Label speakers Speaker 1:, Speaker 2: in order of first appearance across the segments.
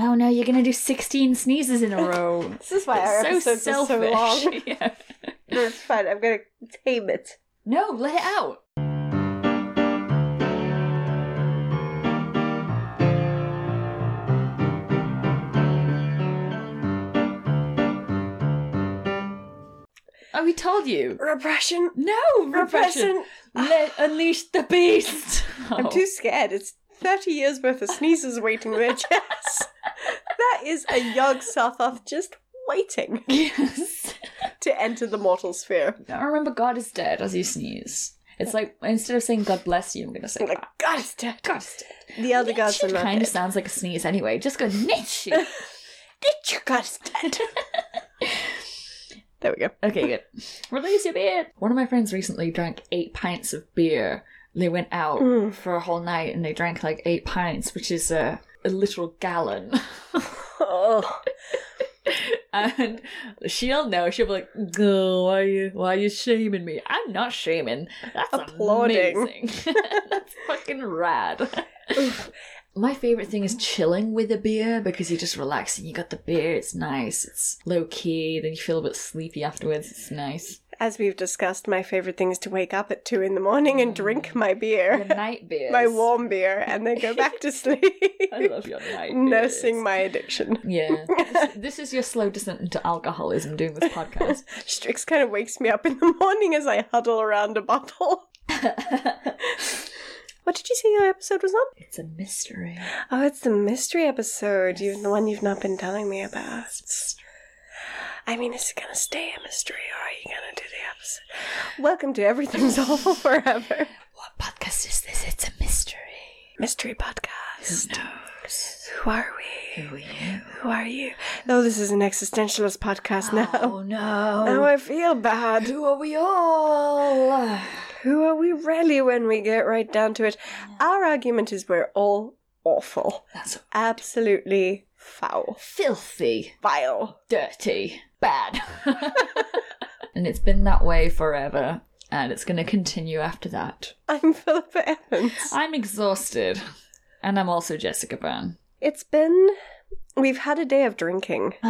Speaker 1: Oh no, you're gonna do 16 sneezes in a row.
Speaker 2: This is why our
Speaker 1: It's so
Speaker 2: episodes are so long.
Speaker 1: Yeah.
Speaker 2: No, it's fine. I'm gonna tame it.
Speaker 1: No, let it out. Oh, we told you.
Speaker 2: Repression.
Speaker 1: No,
Speaker 2: Repression.
Speaker 1: repression. Let unleash the beast.
Speaker 2: I'm
Speaker 1: Oh.
Speaker 2: too scared. It's 30 years worth of sneezes waiting there, Jess. that is a Yog-Sothoth just waiting
Speaker 1: Yes.
Speaker 2: to enter the mortal sphere.
Speaker 1: Now remember, God is dead as you sneeze. It's like instead of saying God bless you, I'm gonna say
Speaker 2: Like,
Speaker 1: God.
Speaker 2: Is dead.
Speaker 1: God is dead.
Speaker 2: The elder gods are
Speaker 1: It
Speaker 2: not
Speaker 1: kind of sounds like a sneeze anyway. Just go niche.
Speaker 2: Did you God is dead? there we go.
Speaker 1: okay, good. Release your beer. One of my friends recently drank eight pints of beer. They went out
Speaker 2: Mm.
Speaker 1: for a whole night and they drank like eight pints, which is a, a literal gallon.
Speaker 2: Oh,
Speaker 1: and she'll know. She'll be like, "Oh, why are you, why are you shaming me? I'm not shaming. That's
Speaker 2: Applauding.
Speaker 1: amazing. That's fucking rad." My favorite thing is chilling with a beer because you're just relaxing. You got the beer, it's nice, it's low key, then you feel a bit sleepy afterwards, it's nice.
Speaker 2: As we've discussed, my favorite thing is to wake up at 2 in the morning and drink mm. my beer.
Speaker 1: The night
Speaker 2: my warm beer and then go back to sleep.
Speaker 1: I love your night beers.
Speaker 2: Nursing my addiction.
Speaker 1: Yeah. This, this is your slow descent into alcoholism doing this podcast.
Speaker 2: Strix kind of wakes me up in the morning as I huddle around a bottle. What did you say your episode was on?
Speaker 1: it's a mystery.
Speaker 2: Oh, it's the mystery episode. You, the one you've not been telling me about. I mean, is it gonna stay a mystery, or are you gonna do the episode? Welcome to Everything's Awful Forever.
Speaker 1: What podcast is this? It's a mystery.
Speaker 2: Mystery podcast.
Speaker 1: Who knows?
Speaker 2: Who are we?
Speaker 1: Who are you?
Speaker 2: Who are you? Oh, this is an existentialist podcast now.
Speaker 1: Oh no.
Speaker 2: Now I feel bad.
Speaker 1: Who are we all?
Speaker 2: Who are we really when we get right down to it? Our argument is we're all awful.
Speaker 1: That's
Speaker 2: Absolutely foul.
Speaker 1: filthy,
Speaker 2: Vile.
Speaker 1: dirty, bad. and it's been that way forever, and it's going to continue after that.
Speaker 2: I'm Philippa Evans.
Speaker 1: I'm exhausted, and I'm also Jessica Byrne.
Speaker 2: It's been. We've had a day of drinking.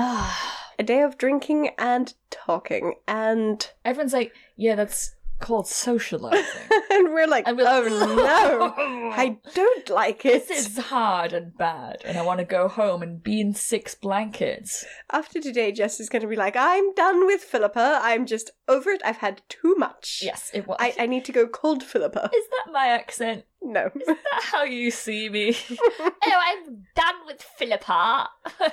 Speaker 2: A day of drinking and talking. And.
Speaker 1: Everyone's like, yeah, that's called socializing.
Speaker 2: And we're like,
Speaker 1: And we're like,
Speaker 2: oh no, I don't like it.
Speaker 1: This is hard and bad, and I want to go home and be in six blankets.
Speaker 2: After today, Jess is going to be like, I'm done with Philippa. I'm just over it. I've had too much.
Speaker 1: Yes, it was.
Speaker 2: I, I need to go cold Philippa.
Speaker 1: Is that my accent?
Speaker 2: No.
Speaker 1: Is that how you see me? oh, I'm done with Philippa.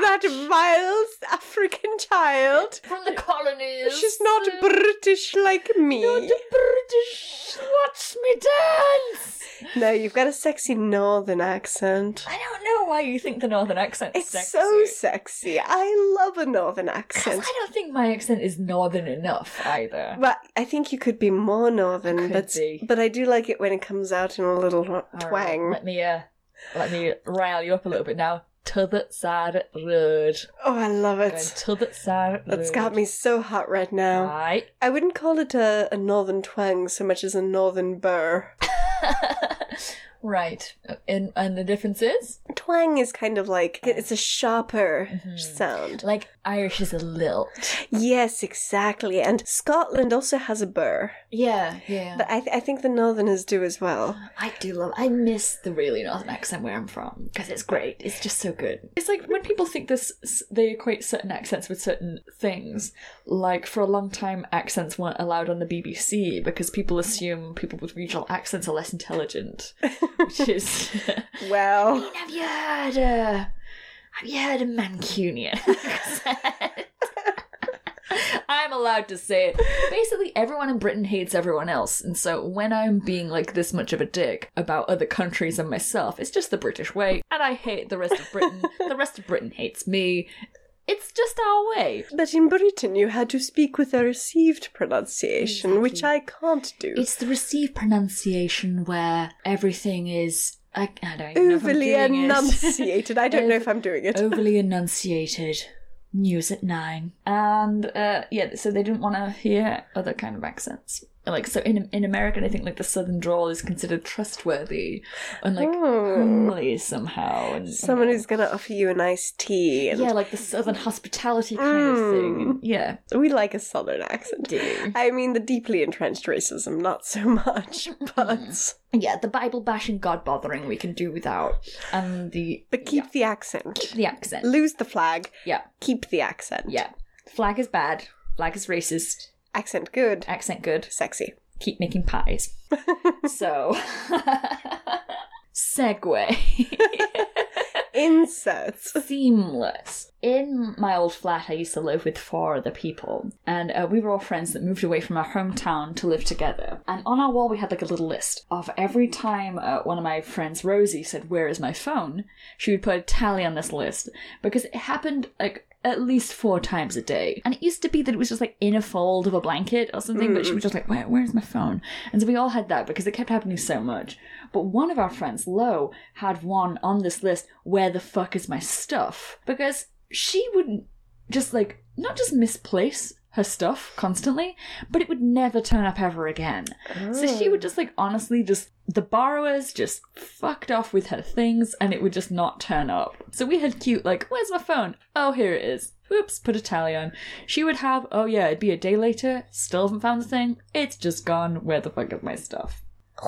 Speaker 2: That vile African child.
Speaker 1: From the colonies.
Speaker 2: She's not British like me.
Speaker 1: Not British. Watch me dance.
Speaker 2: No, you've got a sexy northern accent.
Speaker 1: I don't know why you think the northern accent is
Speaker 2: It's
Speaker 1: sexy.
Speaker 2: so sexy. I love a northern
Speaker 1: 'Cause
Speaker 2: accent.
Speaker 1: I don't think my accent is northern enough either.
Speaker 2: But I think you could be more northern,
Speaker 1: Could
Speaker 2: but
Speaker 1: be.
Speaker 2: but I do like it when it comes out in a little
Speaker 1: All right,
Speaker 2: twang.
Speaker 1: let me uh, let me rile you up a little bit now. To the side road.
Speaker 2: Oh, I love
Speaker 1: Going
Speaker 2: it.
Speaker 1: to the side road.
Speaker 2: That's got me so hot right now.
Speaker 1: Right.
Speaker 2: I wouldn't call it a, a northern twang so much as a northern burr.
Speaker 1: right. And and the difference is
Speaker 2: Twang is kind of like it's a sharper
Speaker 1: Mhm.
Speaker 2: sound.
Speaker 1: like Irish is a lilt.
Speaker 2: Yes, exactly. And Scotland also has a burr,
Speaker 1: Yeah, yeah.
Speaker 2: but I, th- I think the Northerners do as well.
Speaker 1: I do love. I miss the really northern accent where I'm from because it's great. It's just so good. It's like when people think this, they equate certain accents with certain things. Like for a long time, accents weren't allowed on the BBC because people assume people with regional accents are less intelligent. Which is,
Speaker 2: Well,
Speaker 1: have you heard? Uh, have you heard a Mancunian? I'm allowed to say it. Basically, everyone in Britain hates everyone else, and so when I'm being like this much of a dick about other countries and myself, it's just the British way, and I hate the rest of Britain. the rest of Britain hates me. It's just our way.
Speaker 2: but in Britain you had to speak with a received pronunciation, which I can't do.
Speaker 1: It's the received pronunciation where everything is. I, I don't know
Speaker 2: overly enunciated. I don't know if I'm doing it.
Speaker 1: overly enunciated news at nine and uh yeah so they didn't want to hear other kind of accents like so in in American, I think like the Southern drawl is considered trustworthy and like
Speaker 2: Oh.
Speaker 1: homely somehow, and
Speaker 2: Someone who's gonna offer you a nice tea. And
Speaker 1: yeah, like the Southern hospitality kind of mm. thing. Yeah,
Speaker 2: We like a southern accent.
Speaker 1: do.
Speaker 2: I mean, the deeply entrenched racism, not so much, mm-hmm. but
Speaker 1: Yeah, the Bible bashing, God bothering, we can do without, and the
Speaker 2: but keep the accent.
Speaker 1: the accent.
Speaker 2: Lose the flag.
Speaker 1: Yeah,
Speaker 2: Keep the accent.
Speaker 1: yeah. Flag is bad. Flag is racist.
Speaker 2: Accent good.
Speaker 1: Accent good.
Speaker 2: Sexy.
Speaker 1: Keep making pies. so, segue.
Speaker 2: Inserts.
Speaker 1: Seamless. In my old flat, I used to live with four other people, and uh, we were all friends that moved away from our hometown to live together. And on our wall, we had like a little list of every time uh, one of my friends, Rosie, said, Where is my phone? she would put a tally on this list because it happened like at least four times a day. And it used to be that it was just like in a fold of a blanket or something, but she was mm. just like, Where, Where's my phone? And so we all had that because it kept happening so much. But one of our friends, Lo, had one on this list, Where the fuck is my stuff? Because she wouldn't just like, not just misplace her stuff constantly, but it would never turn up ever again. So she would just like honestly just the borrowers just fucked off with her things and it would just not turn up. So we had cute like, where's my phone? Oh here it is. Oops, put a tally on. She would have, oh yeah, it'd be a day later, still haven't found the thing. It's just gone. Where the fuck is my stuff?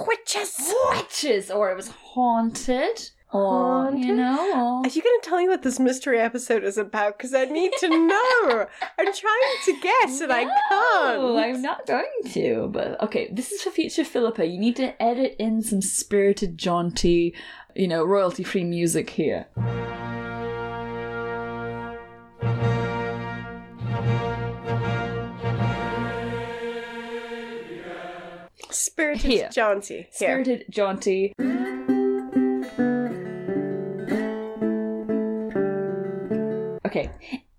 Speaker 2: Witches.
Speaker 1: Witches, or it was haunted. Or you know,
Speaker 2: Are you going to tell me what this mystery episode is about? Because I need to know. I'm trying to guess and I can't.
Speaker 1: I'm not going to. But okay, this is for future Philippa. You need to edit in some spirited, jaunty, you know, royalty-free music here.
Speaker 2: Spirited
Speaker 1: Here.
Speaker 2: jaunty. Here.
Speaker 1: Spirited, jaunty. Okay,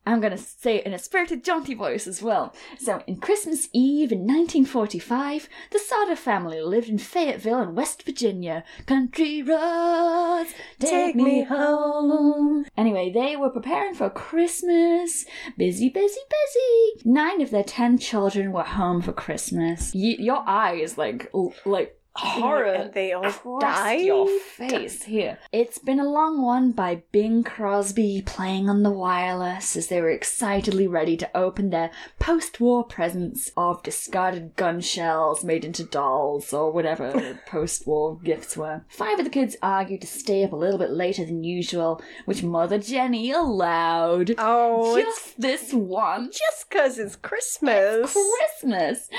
Speaker 1: I'm gonna say it in a spirited, jaunty voice as well. So, in Christmas Eve in 1945, the Sodder family lived in Fayetteville in West Virginia. Country roads, take, me home. Anyway, they were preparing for Christmas. Busy, busy, busy. Nine of their ten children were home for Christmas. Y- your eyes, like, like horror
Speaker 2: And they all died.
Speaker 1: your face here. It's been a long one by Bing Crosby playing on the wireless as they were excitedly ready to open their post-war presents of discarded gun shells made into dolls or whatever post-war gifts were. Five of the kids argued to stay up a little bit later than usual, which Mother Jenny allowed.
Speaker 2: Oh, it's
Speaker 1: Just this one
Speaker 2: just because it's Christmas.
Speaker 1: Christmas.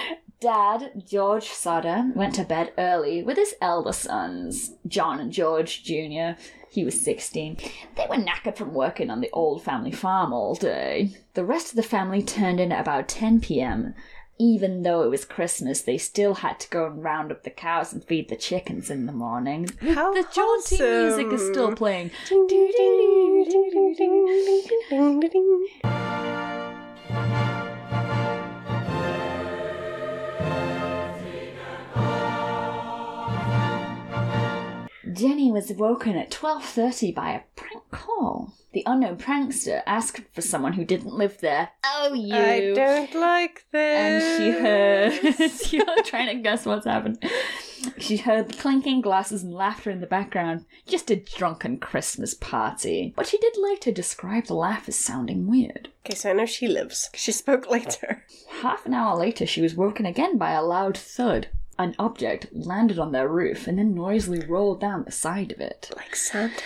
Speaker 1: Dad, George Sodder, went to bed early with his elder sons, John and George Jr. He was 16. They were knackered from working on the old family farm all day. The rest of the family turned in at about 10 pm. Even though it was Christmas, they still had to go and round up the cows and feed the chickens in the morning.
Speaker 2: How
Speaker 1: the jaunty music is still playing. Jenny was woken at 12:30 by a prank call. The unknown prankster asked for someone who didn't live there. Oh, you.
Speaker 2: I don't like this.
Speaker 1: and she heard you're trying to guess what's happened. She heard the clinking glasses and laughter in the background. Just a drunken Christmas party. But she did later describe the laugh as sounding weird.
Speaker 2: Okay, so I know she lives. She spoke later.
Speaker 1: Half an hour later, she was woken again by a loud thud. An object landed on their roof and then noisily rolled down the side of it.
Speaker 2: Like Santa.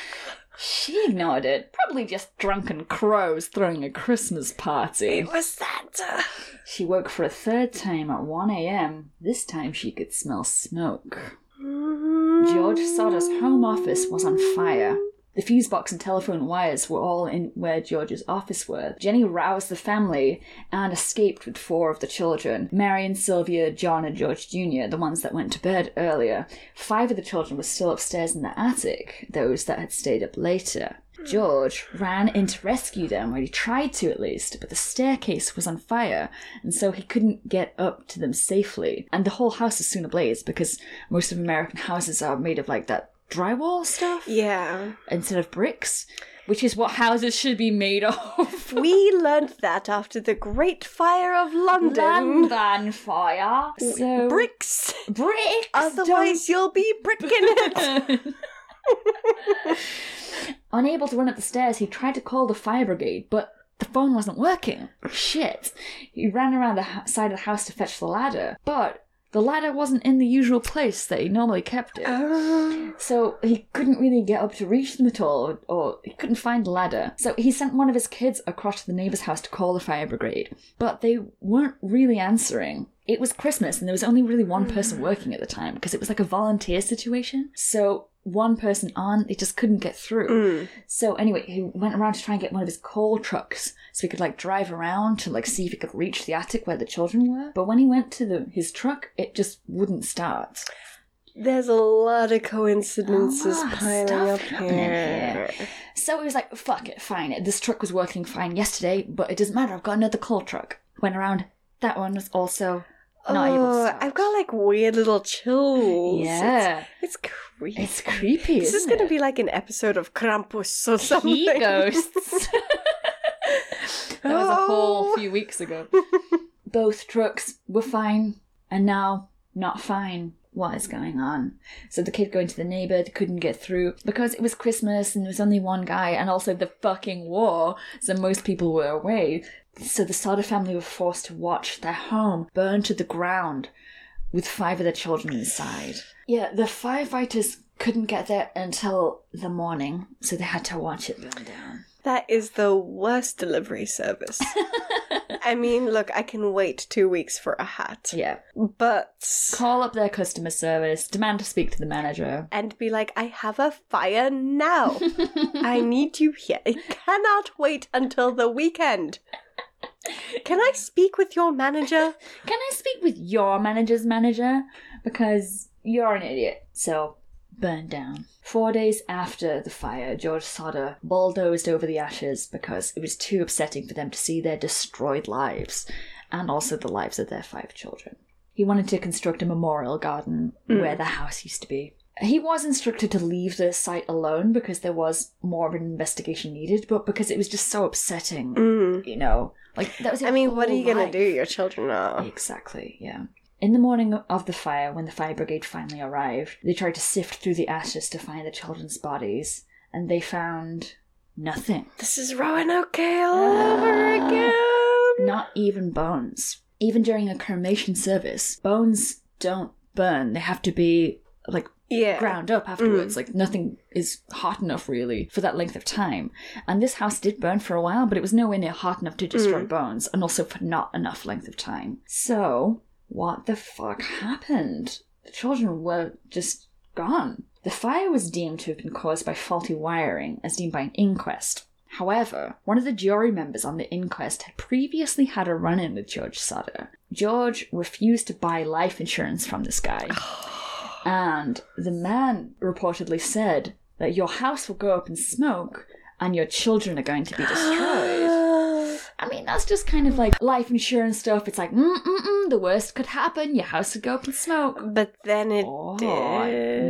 Speaker 1: She ignored it. Probably just drunken crows throwing a Christmas party.
Speaker 2: It was Santa.
Speaker 1: She woke for a third time at 1 a.m. This time she could smell smoke. George Sodder's home office was on fire. The fuse box and telephone wires were all in where George's office were. Jenny roused the family and escaped with four of the children Marion, Sylvia, John, and George Jr., the ones that went to bed earlier. Five of the children were still upstairs in the attic, those that had stayed up later. George ran in to rescue them, or he tried to at least, but the staircase was on fire, and so he couldn't get up to them safely. And the whole house is soon ablaze because most of American houses are made of like that drywall stuff
Speaker 2: Yeah.
Speaker 1: instead of bricks. which is what houses should be made of.
Speaker 2: We learned that after the Great Fire of London.
Speaker 1: London fire. So
Speaker 2: Bricks.
Speaker 1: bricks.
Speaker 2: Otherwise, you'll be bricking it.
Speaker 1: Unable to run up the stairs, he tried to call the fire brigade, but the phone wasn't working. Shit. He ran around the side of the house to fetch the ladder, but the ladder wasn't in the usual place that he normally kept it.
Speaker 2: Um,
Speaker 1: So he couldn't really get up to reach them at all, or, or he couldn't find the ladder. So he sent one of his kids across to the neighbour's house to call the fire brigade, but they weren't really answering. It was Christmas and there was only really one person working at the time because it was like a volunteer situation. So one person on, they just couldn't get through.
Speaker 2: mm.
Speaker 1: So anyway, he went around to try and get one of his coal trucks so he could like drive around to like see if he could reach the attic where the children were. But when he went to the his truck, it just wouldn't start.
Speaker 2: There's a lot of coincidences
Speaker 1: lot
Speaker 2: piling
Speaker 1: stuff
Speaker 2: up
Speaker 1: happening
Speaker 2: here.
Speaker 1: So he was like, fuck it, fine. This truck was working fine yesterday, but it doesn't matter. I've got another coal truck. Went around. That one was also not able to
Speaker 2: Oh,
Speaker 1: start.
Speaker 2: I've got like weird little chills.
Speaker 1: Yeah.
Speaker 2: It's, it's creepy.
Speaker 1: It's creepy.
Speaker 2: This is going to be like an episode of Krampus or something.
Speaker 1: He ghosts. that was a whole
Speaker 2: Oh.
Speaker 1: few weeks ago. Both trucks were fine, and now not fine. What is going on? So the kid going to the neighbour couldn't get through because it was Christmas and there was only one guy, and also the fucking war, so most people were away. So the Sodder family were forced to watch their home burn to the ground with five of their children inside. Yeah, the firefighters couldn't get there until the morning, so they had to watch it burn down.
Speaker 2: That is the worst delivery service. I mean, look, I can wait two weeks for a hat.
Speaker 1: Yeah.
Speaker 2: But.
Speaker 1: Call up their customer service, demand to speak to the manager.
Speaker 2: And be like, I have a fire now. I need you here. I cannot wait until the weekend. Can I speak with your manager?
Speaker 1: Can I speak with your manager's manager? Because you're an idiot. So, burn down. Four days after the fire, George Sodder bulldozed over the ashes because it was too upsetting for them to see their destroyed lives and also the lives of their five children. He wanted to construct a memorial garden hmm. where the house used to be. He was instructed to leave the site alone because there was more of an investigation needed, but because it was just so upsetting,
Speaker 2: Mm.
Speaker 1: you know, like that was.
Speaker 2: I mean, what are you gonna do? Your children are.
Speaker 1: Exactly, yeah. In the morning of the fire, when the fire brigade finally arrived, they tried to sift through the ashes to find the children's bodies, and they found nothing.
Speaker 2: This is Roanoke all over again.
Speaker 1: Not even bones. Even during a cremation service, bones don't burn. They have to be, like,
Speaker 2: Yeah.
Speaker 1: ground up afterwards. Mm. Like, nothing is hot enough, really, for that length of time. And this house did burn for a while, but it was nowhere near hot enough to destroy mm. bones, and also for not enough length of time. So, what the fuck happened? The children were just gone. The fire was deemed to have been caused by faulty wiring, as deemed by an inquest. However, one of the jury members on the inquest had previously had a run in with George Sodder. George refused to buy life insurance from this guy. And the man reportedly said that your house will go up in smoke and your children are going to be destroyed. I mean, that's just kind of like life insurance stuff. It's like, mm mm mm, the worst could happen. Your house could go up in smoke.
Speaker 2: But then it
Speaker 1: Oh,
Speaker 2: did.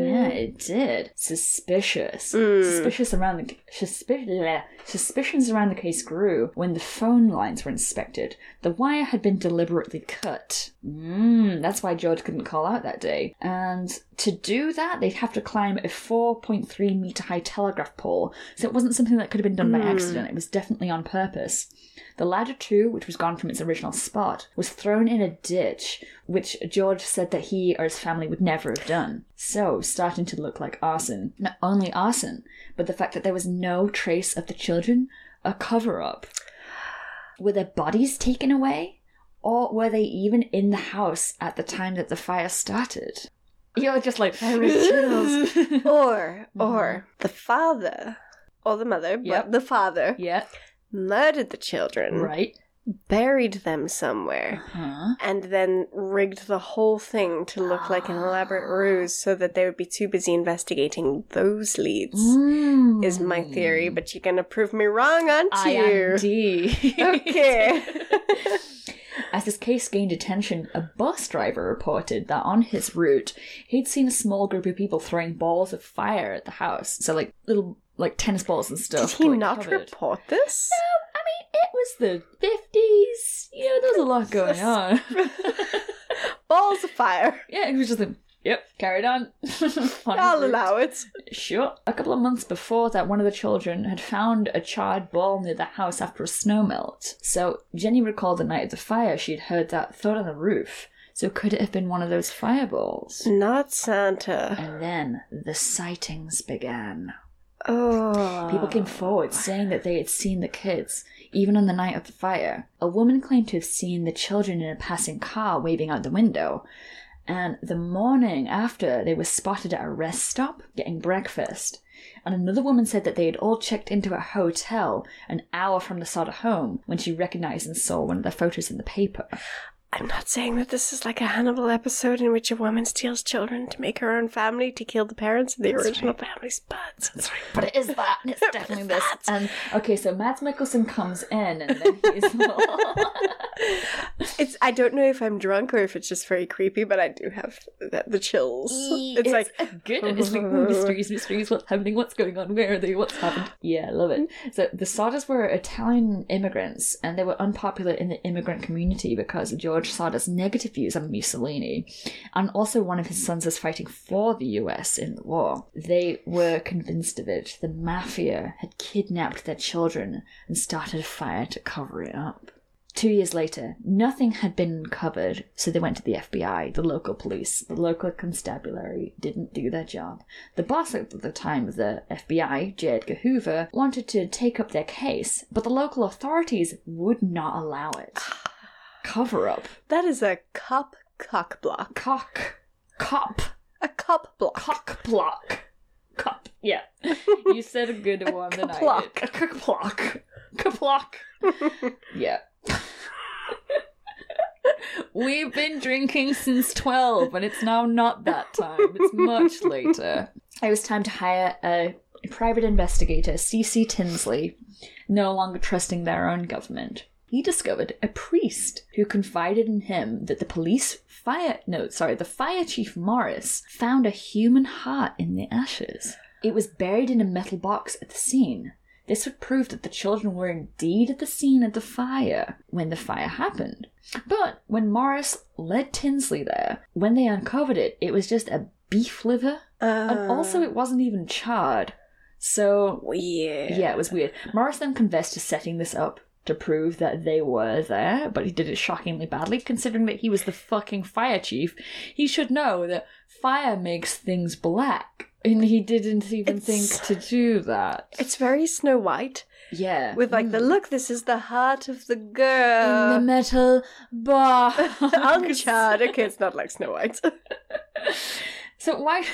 Speaker 1: yeah, it did. Suspicious.
Speaker 2: Mm.
Speaker 1: Suspicious around the suspi- suspicions around the case grew when the phone lines were inspected. The wire had been deliberately cut. Mm, that's why George couldn't call out that day. And to do that, they'd have to climb a 4.3 meter high telegraph pole. So it wasn't something that could have been done by accident. It was definitely on purpose. The ladder, too, which was gone from its original spot, was thrown in a ditch, which George said that he or his family would never have done. So, starting to look like arson. Not only arson, but the fact that there was no trace of the children, a cover up. Were their bodies taken away? Or were they even in the house at the time that the fire started? You're just like, chills.
Speaker 2: or or mm-hmm. the father or the mother,
Speaker 1: Yep.
Speaker 2: but the father
Speaker 1: yeah,
Speaker 2: murdered the children,
Speaker 1: right.
Speaker 2: buried them somewhere,
Speaker 1: Huh?
Speaker 2: and then rigged the whole thing to look like an elaborate ruse so that they would be too busy investigating those leads. Is my theory, hmm. but you're gonna prove me wrong, aren't
Speaker 1: I
Speaker 2: you?
Speaker 1: am
Speaker 2: Okay.
Speaker 1: As this case gained attention, a bus driver reported that on his route, he'd seen a small group of people throwing balls of fire at the house. So, like little like tennis balls and stuff.
Speaker 2: Did he
Speaker 1: like,
Speaker 2: not
Speaker 1: covered.
Speaker 2: report this?
Speaker 1: No, I mean, it was the fifties. You know, there's a lot going on.
Speaker 2: Balls of fire.
Speaker 1: yeah, he was just like, "Yep, carried on." On
Speaker 2: I'll
Speaker 1: route.
Speaker 2: allow it.
Speaker 1: Sure. A couple of months before that, one of the children had found a charred ball near the house after a snow melt. So Jenny recalled the night of the fire she had heard that thud on the roof. So could it have been one of those fireballs?
Speaker 2: Not Santa.
Speaker 1: And then the sightings began.
Speaker 2: Oh.
Speaker 1: People came forward saying that they had seen the kids, even on the night of the fire. A woman claimed to have seen the children in a passing car waving out the window. And the morning after, they were spotted at a rest stop getting breakfast. And another woman said that they had all checked into a hotel an hour from the Sodder home when she recognized and saw one of the photos in the paper.
Speaker 2: I'm not saying that this is like a Hannibal episode in which a woman steals children to make her own family to kill the parents of the original families, but
Speaker 1: That's right. But it is that. and It's definitely this. And okay, so Mads Mikkelsen comes in and then he's
Speaker 2: it's I don't know if I'm drunk or if it's just very creepy, but I do have the, the chills. It's, like
Speaker 1: a good. It's like mysteries, mysteries. What's happening? What's going on? Where are they? What's happened? Yeah, I love it. So the Sodders were Italian immigrants, and they were unpopular in the immigrant community because of George Sodder's negative views on Mussolini, and also one of his sons was fighting for the U.S. in the war. They were convinced of it. The mafia had kidnapped their children and started a fire to cover it up. Two years later, nothing had been uncovered, so they went to the FBI, the local police. The local constabulary didn't do their job. The boss at the time of the FBI, J. Edgar Hoover, wanted to take up their case, but the local authorities would not allow it. Cover up.
Speaker 2: that is a cup cock block.
Speaker 1: Cock. Cop.
Speaker 2: A cup block.
Speaker 1: Cock block. Cop. Yeah. You said a good one than I
Speaker 2: kaplock.
Speaker 1: did. A kaplock. Kaplock. yeah. We've been drinking since 12, and it's now not that time. It's much later. It was time to hire a private investigator, C.C. Tinsley, no longer trusting their own government. He discovered a priest who confided in him that the police fire no, sorry, the fire chief Morris found a human heart in the ashes. It was buried in a metal box at the scene. This would prove that the children were indeed at the scene of the fire when the fire happened. But when Morris led Tinsley there, when they uncovered it, it was just a beef liver, and oh. also it wasn't even charred. So
Speaker 2: weird.
Speaker 1: yeah, it was weird. Morris then confessed to setting this up to prove that they were there, but he did it shockingly badly, considering that he was the fucking fire chief. He should know that fire makes things black. And he didn't even
Speaker 2: It's-
Speaker 1: think to do that.
Speaker 2: It's very Snow White
Speaker 1: Yeah.
Speaker 2: with like the mm. look. This is the heart of the girl.
Speaker 1: in the metal box.
Speaker 2: Uncharred. Okay, it's not like Snow White.
Speaker 1: So why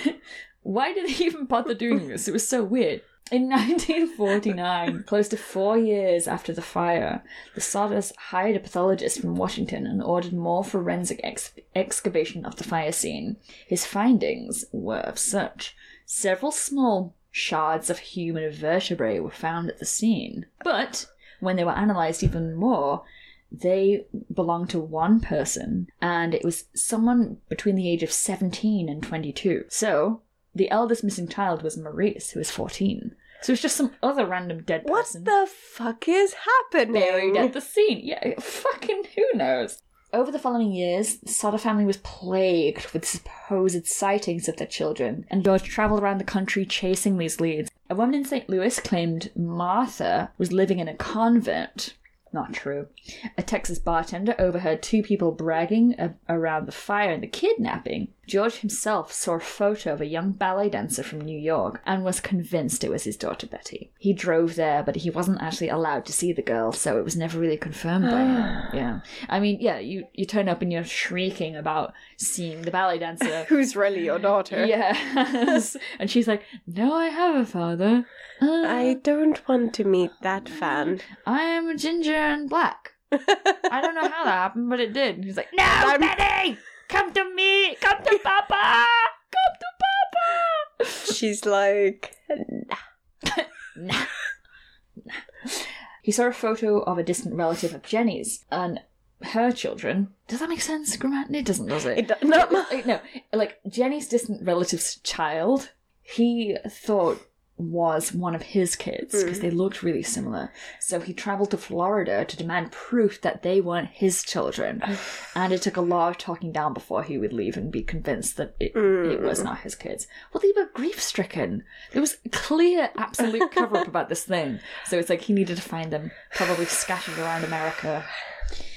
Speaker 1: why did he even bother doing this? It was so weird. In 1949, close to four years after the fire, the Sodders hired a pathologist from Washington and ordered more forensic ex- excavation of the fire scene. His findings were of such. Several small shards of human vertebrae were found at the scene, but when they were analysed even more, they belonged to one person, and it was someone between the age of 17 and 22. So, the eldest missing child was Maurice, who was 14. So it's just some other random dead
Speaker 2: What
Speaker 1: person What
Speaker 2: the fuck is happening?
Speaker 1: buried at the scene. Yeah, fucking who knows? Over the following years, the Sodder family was plagued with supposed sightings of their children, and George travelled around the country chasing these leads. A woman in St. Louis claimed Martha was living in a convent. Not true. A Texas bartender overheard two people bragging around the fire and the kidnapping. George himself saw a photo of a young ballet dancer from New York and was convinced it was his daughter Betty. He drove there, but he wasn't actually allowed to see the girl, so it was never really confirmed by him. Yeah. I mean, yeah, you, you turn up and you're shrieking about seeing the ballet dancer.
Speaker 2: Who's really your daughter?
Speaker 1: Yes. and she's like, No, I have a father. Uh,
Speaker 2: I don't want to meet that fan.
Speaker 1: I'm ginger and black. I don't know how that happened, but it did. And he's like, No,
Speaker 2: I'm-
Speaker 1: Betty! Come to me! Come to Papa! Come to Papa!
Speaker 2: She's like,
Speaker 1: Nah. Nah. Nah. He saw a photo of a distant relative of Jenny's and her children. Does that make sense, grammatically? It doesn't, does it?
Speaker 2: it, do-
Speaker 1: Uh, no, like Jenny's distant relative's child. He thought was one of his kids because they mm. looked really similar. So he traveled to Florida to demand proof that they weren't his children. and it took a lot of talking down before he would leave and be convinced that it, it was mm. not his kids. Well, they were grief stricken. There was clear, absolute cover up about this thing. So it's like he needed to find them, probably scattered around America.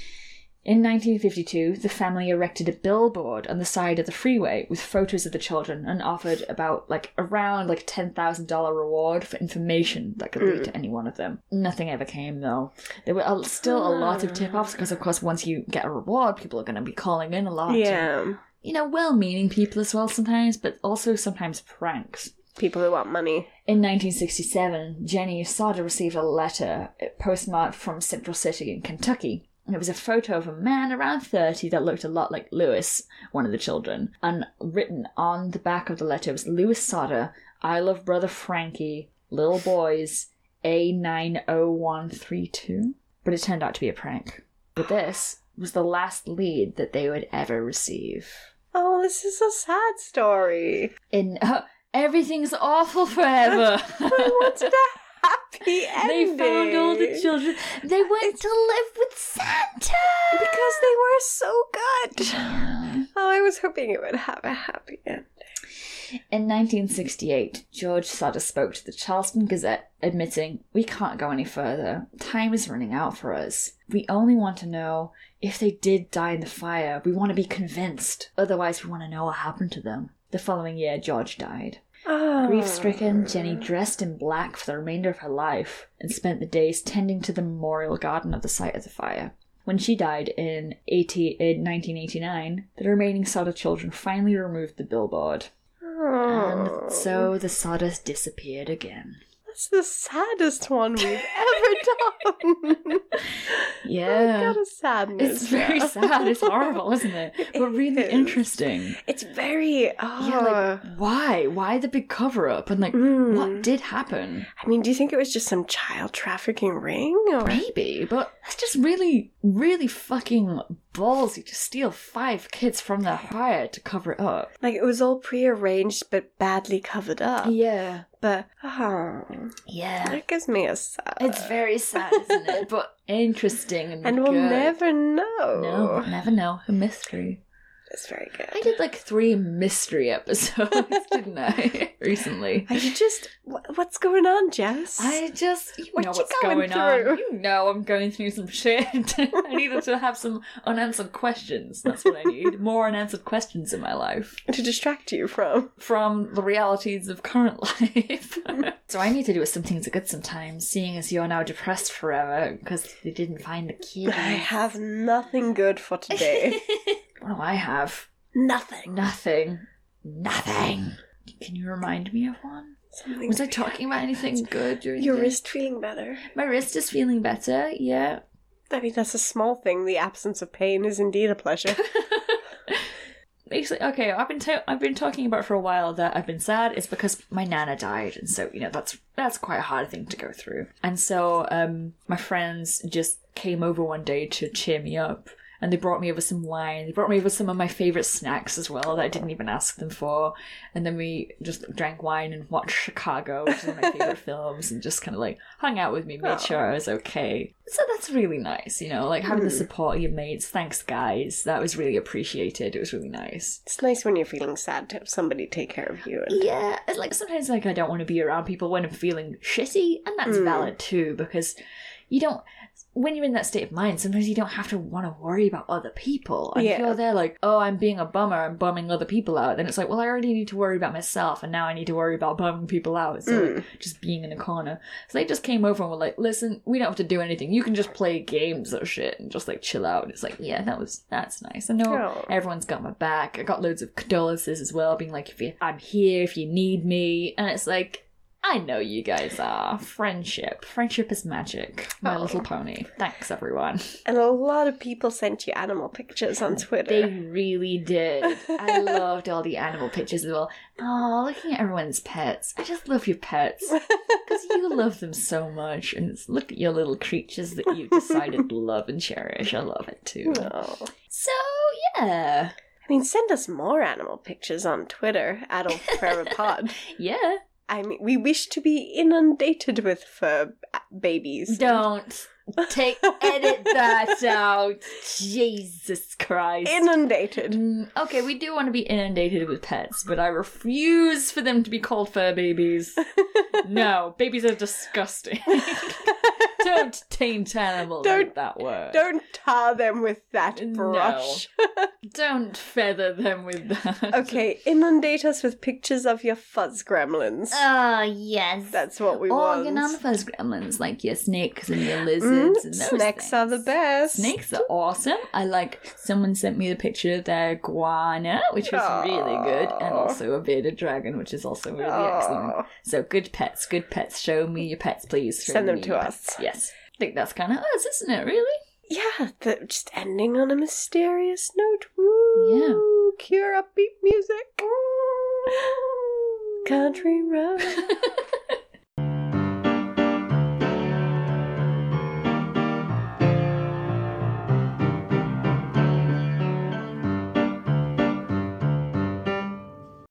Speaker 1: In 1952, the family erected a billboard on the side of the freeway with photos of the children and offered about like around like $10,000 reward for information that could lead to mm. any one of them. Nothing ever came though. There were still a lot of ah. tip-offs because of course once you get a reward, people are going to be calling in a lot.
Speaker 2: Yeah.
Speaker 1: You know, well-meaning people as well sometimes, but also sometimes pranks.
Speaker 2: People who want money.
Speaker 1: In 1967, Jenny Usada received a letter postmarked from Central City in Kentucky. It was a photo of a man around 30 that looked a lot like Lewis, one of the children. And written on the back of the letter was Lewis Sodder, I love brother Frankie, little boys, A90132. But it turned out to be a prank. But this was the last lead that they would ever receive.
Speaker 2: Oh, this is a sad story.
Speaker 1: In uh, everything's awful forever.
Speaker 2: I wanted a happy ending.
Speaker 1: They found all the children. They went to live with Santa
Speaker 2: Because they were so good. Oh, I was hoping it would have a happy end.
Speaker 1: In 1968, George Sodder spoke to the Charleston Gazette, admitting, We can't go any further. Time is running out for us. We only want to know if they did die in the fire. We want to be convinced. Otherwise, we want to know what happened to them. The following year, George died. Ah.
Speaker 2: Oh.
Speaker 1: Grief stricken, Jenny dressed in black for the remainder of her life and spent the days tending to the memorial garden at the site of the fire. When she died in, 80, in 1989, the remaining Sodder children finally removed the billboard.
Speaker 2: Oh.
Speaker 1: And so the sawdust disappeared again.
Speaker 2: That's the saddest one we've ever done.
Speaker 1: Yeah.
Speaker 2: A sadness.
Speaker 1: It's very sad. It's horrible, isn't it? But really interesting.
Speaker 2: It's very. Oh.
Speaker 1: Yeah, like why? Why the big cover up? And like,
Speaker 2: Mm.
Speaker 1: what did happen?
Speaker 2: I mean, do you think it was just some child trafficking ring? Or
Speaker 1: Maybe, but that's just really, really fucking ballsy to steal five kids from their fire to cover it up.
Speaker 2: like it was all prearranged but badly covered up?
Speaker 1: Yeah,
Speaker 2: But oh,
Speaker 1: yeah.
Speaker 2: that gives me a sad.
Speaker 1: It's very sad, isn't it? But interesting and
Speaker 2: and we'll
Speaker 1: good.
Speaker 2: never know.
Speaker 1: No, never know. A mystery.
Speaker 2: It's very good.
Speaker 1: I did like three mystery episodes, didn't I? Recently.
Speaker 2: Are you just wh- what's going on, Jess?
Speaker 1: I just, you
Speaker 2: What
Speaker 1: know
Speaker 2: you
Speaker 1: what's
Speaker 2: going
Speaker 1: going, on. You know I'm going through some shit. I needed to have some unanswered questions. That's what I need. More unanswered questions in my life
Speaker 2: to distract you from.
Speaker 1: from the realities of current life. so I need to do some things are good sometimes, seeing as you're now depressed forever because they didn't find the key.
Speaker 2: I have nothing good for today.
Speaker 1: What do I have?
Speaker 2: nothing.
Speaker 1: Nothing. Nothing. Can you remind me of one?
Speaker 2: Something
Speaker 1: Was I talking about anything good during
Speaker 2: Your
Speaker 1: the-
Speaker 2: wrist feeling better.
Speaker 1: My wrist is feeling better, yeah.
Speaker 2: I mean, that's a small thing. The absence of pain is indeed a pleasure.
Speaker 1: Basically, okay, I've been ta- I've been talking about for a while that I've been sad. It's because my nana died, and so you know that's that's quite a hard thing to go through. And so, um, my friends just came over one day to cheer me up, and they brought me over some wine. They brought me over some of my favorite snacks as well that I didn't even ask them for. And then we just drank wine and watched Chicago, which is one of my favorite films, and just kind of like hung out with me, made
Speaker 2: Aw.
Speaker 1: sure I was okay. So that's really nice, you know, like having the support of your mates. Thanks, guys. That was really appreciated. It was really nice.
Speaker 2: it's nice when you're feeling sad to have somebody take care of you. And
Speaker 1: Yeah, it's like sometimes like I don't want to be around people when I'm feeling shitty, and that's
Speaker 2: Mm.
Speaker 1: valid too because you don't. When you're in that state of mind, sometimes you don't have to want to worry about other people. And if you're there like, oh, I'm being a bummer, I'm bumming other people out, then it's like, well, I already need to worry about myself, and now I need to worry about bumming people out. So
Speaker 2: Mm.
Speaker 1: like, just being in a corner. So they just came over and were like, listen, we don't have to do anything. You can just play games or shit and just like chill out. And It's like, yeah, that was that's nice. I know
Speaker 2: Oh.
Speaker 1: everyone's got my back. I got loads of condolences as well, being like, if you, I'm here if you need me, and it's like. I know you guys are. Friendship. Friendship is magic. My
Speaker 2: Oh.
Speaker 1: little pony. Thanks, everyone.
Speaker 2: And a lot of people sent you animal pictures on Twitter.
Speaker 1: They really did. I loved all the animal pictures as well. Oh, looking at everyone's pets. I just love your pets. Because you love them so much. And look at your little creatures that you've decided to love and cherish. I love it too.
Speaker 2: Oh.
Speaker 1: So, yeah.
Speaker 2: I mean, send us more animal pictures on Twitter, Awful Forever Pod.
Speaker 1: Yeah.
Speaker 2: I mean, we wish to be inundated with fur babies.
Speaker 1: Don't take edit that out. Jesus Christ.
Speaker 2: Inundated.
Speaker 1: Mm, okay, we do want to be inundated with pets, but I refuse for them to be called fur babies. no, babies are disgusting. Don't taint animals
Speaker 2: Don't-
Speaker 1: with that word.
Speaker 2: Don't tar them with that brush. No.
Speaker 1: Don't feather them with that.
Speaker 2: okay, inundate us with pictures of your fuzz gremlins.
Speaker 1: Oh, yes.
Speaker 2: That's what we
Speaker 1: Organ on
Speaker 2: want.
Speaker 1: the fuzz gremlins, like your snakes and your lizards
Speaker 2: Mm,
Speaker 1: and those
Speaker 2: snakes are the best.
Speaker 1: Snakes are awesome. I like someone sent me the picture of their iguana, which was really good, and also a bearded dragon, which is also really excellent. So good pets, good pets. Show me your pets, please. Show
Speaker 2: Send them to us.
Speaker 1: pets. Yes. I think that's kind of us, isn't it? Really?
Speaker 2: Yeah, the, just ending on a mysterious note. Woo, Cure upbeat music. Country road.